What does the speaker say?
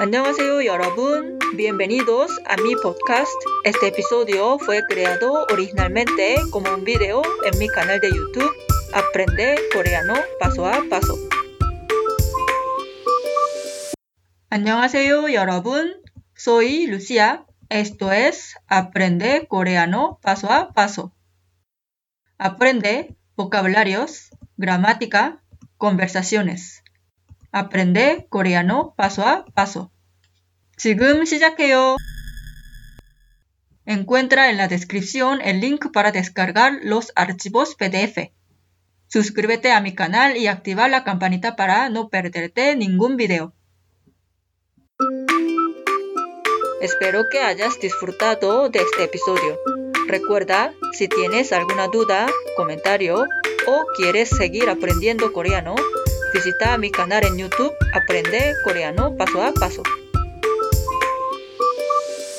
안녕하세요, 여러분. Bienvenidos a mi podcast. Este episodio fue creado originalmente como un video en mi canal de YouTube Aprende Coreano Paso a Paso. 안녕하세요, 여러분. Soy Lucia. Esto es Aprende Coreano Paso a Paso. Aprende vocabularios, gramática, conversaciones. Aprende coreano paso a paso. 지금 시작해요. Encuentra en la descripción el link para descargar los archivos PDF. Suscríbete a mi canal y activa la campanita para no perderte ningún video. Espero que hayas disfrutado de este episodio. Recuerda, si tienes alguna duda, comentario o quieres seguir aprendiendo coreano, visita mi canal en YouTube Aprende Coreano Paso a Paso.